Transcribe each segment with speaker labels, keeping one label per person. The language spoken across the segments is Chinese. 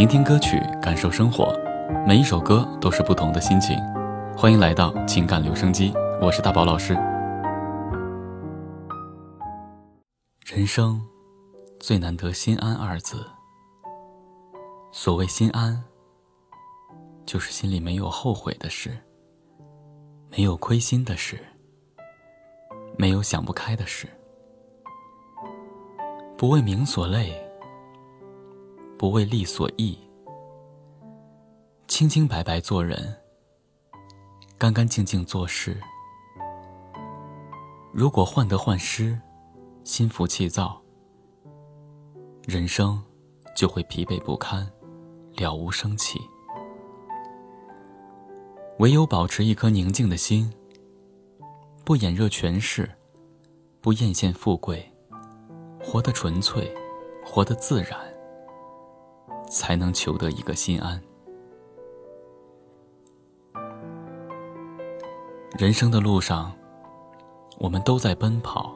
Speaker 1: 聆听歌曲，感受生活，每一首歌都是不同的心情。欢迎来到情感留声机，我是大宝老师。人生最难得心安二字。所谓心安，就是心里没有后悔的事，没有亏心的事，没有想不开的事，不为名所累。不为利所役，清清白白做人，干干净净做事。如果患得患失，心浮气躁，人生就会疲惫不堪，了无生气。唯有保持一颗宁静的心，不眼热权势，不艳羡富贵，活得纯粹，活得自然。才能求得一个心安。人生的路上，我们都在奔跑，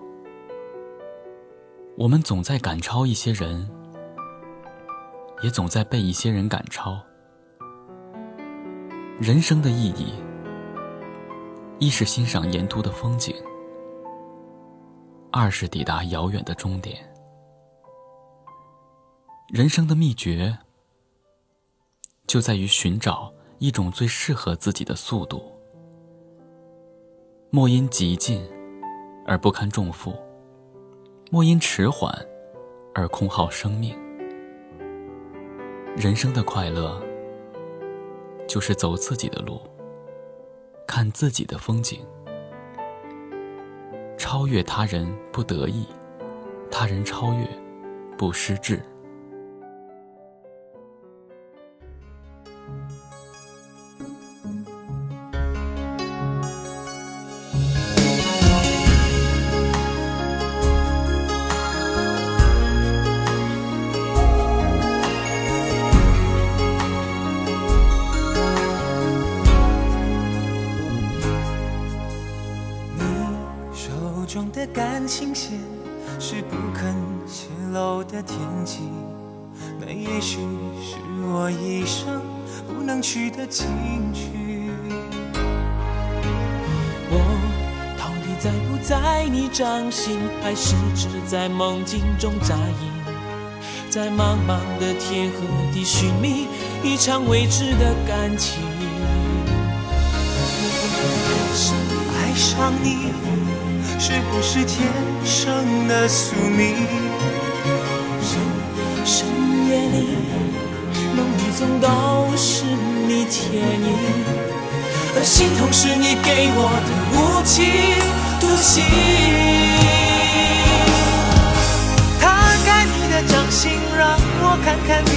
Speaker 1: 我们总在赶超一些人，也总在被一些人赶超。人生的意义，一是欣赏沿途的风景，二是抵达遥远的终点。人生的秘诀。就在于寻找一种最适合自己的速度，莫因急进而不堪重负，莫因迟缓而空耗生命。人生的快乐，就是走自己的路，看自己的风景，超越他人不得意，他人超越不失志。
Speaker 2: 楼的天际，那也许是我一生不能去的情趣。我到底在不在你掌心，还是只在梦境中扎营？在茫茫的天和地寻觅一场未知的感情，爱上你。是不是天生的宿命？你，梦里总都是你倩影，而心痛是你给我的无情独行。摊开你的掌心，让我看看你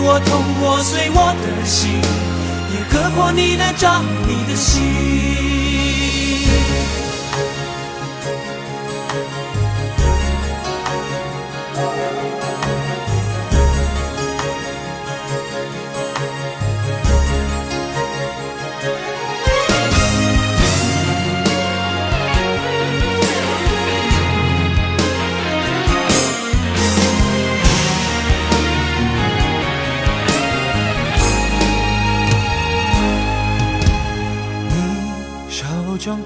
Speaker 2: 我痛，我碎我的心，也割破你的掌，你的心。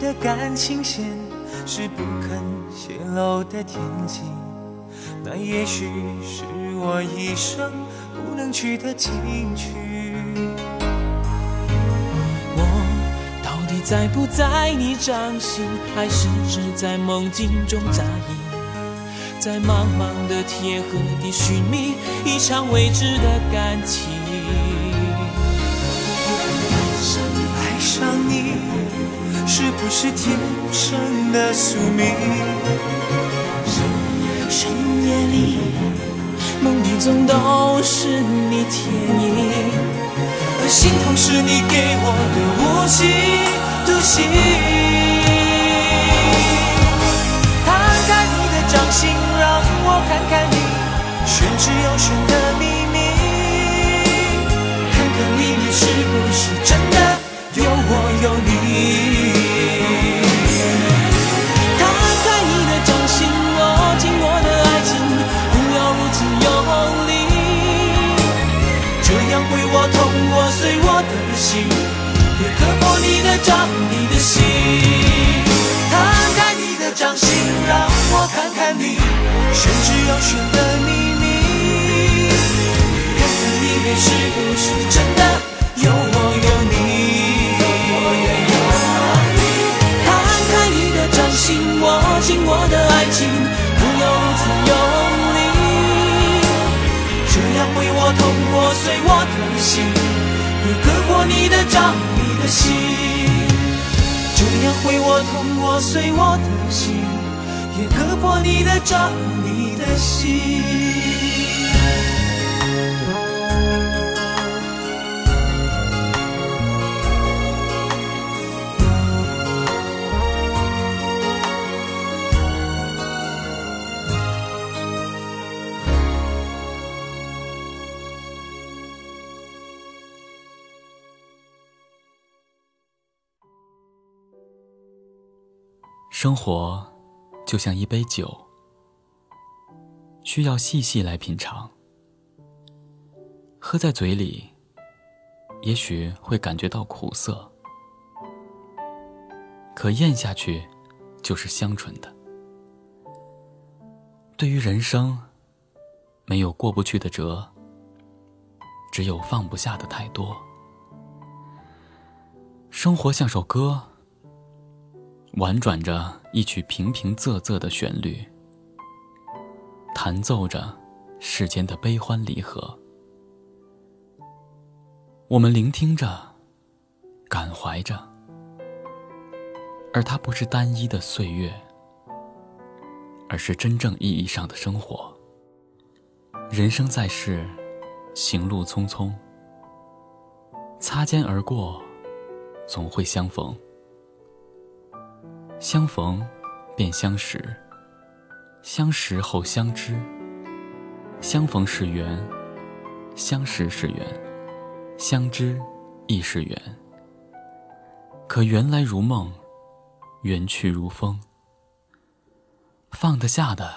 Speaker 2: 的感情线是不肯泄露的天机，那也许是我一生不能去的情趣。我到底在不在你掌心，还是只在梦境中扎营？在茫茫的天和地寻觅一场未知的感情，不是天生的宿命？深夜里，梦里总都是你倩影，而心痛是你给我的无也割破你的掌，你的心。摊开你的掌心，让我看看你玄之又玄的秘密，看看里面是不是真的有我有你。摊开你的掌心，握紧我的爱情，不要如此用力，这样会我痛我碎我的心，你的掌，你的心。这样会我痛我碎我的心，也割破你的掌，你的心。
Speaker 1: 生活就像一杯酒，需要细细来品尝。喝在嘴里，也许会感觉到苦涩，可咽下去就是香醇的。对于人生，没有过不去的折，只有放不下的太多。生活像首歌。婉转着一曲平平仄仄的旋律，弹奏着世间的悲欢离合。我们聆听着，感怀着，而它不是单一的岁月，而是真正意义上的生活。人生在世，行路匆匆，擦肩而过，总会相逢。相逢，便相识；相识后相知。相逢是缘，相识是缘，相知亦是缘。可缘来如梦，缘去如风。放得下的，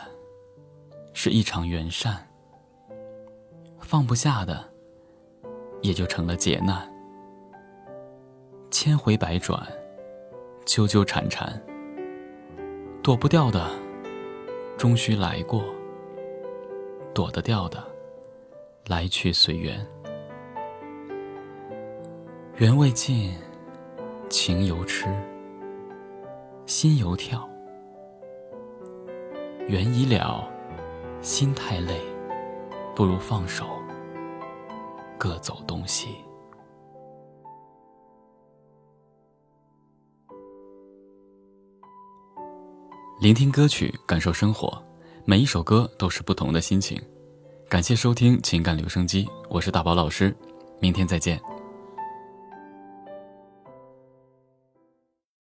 Speaker 1: 是一场缘善；放不下的，也就成了劫难。千回百转，纠纠缠缠。躲不掉的，终须来过；躲得掉的，来去随缘。缘未尽，情犹痴，心犹跳。缘已了，心太累，不如放手，各走东西。聆听歌曲，感受生活，每一首歌都是不同的心情。感谢收听情感留声机，我是大宝老师，明天再见。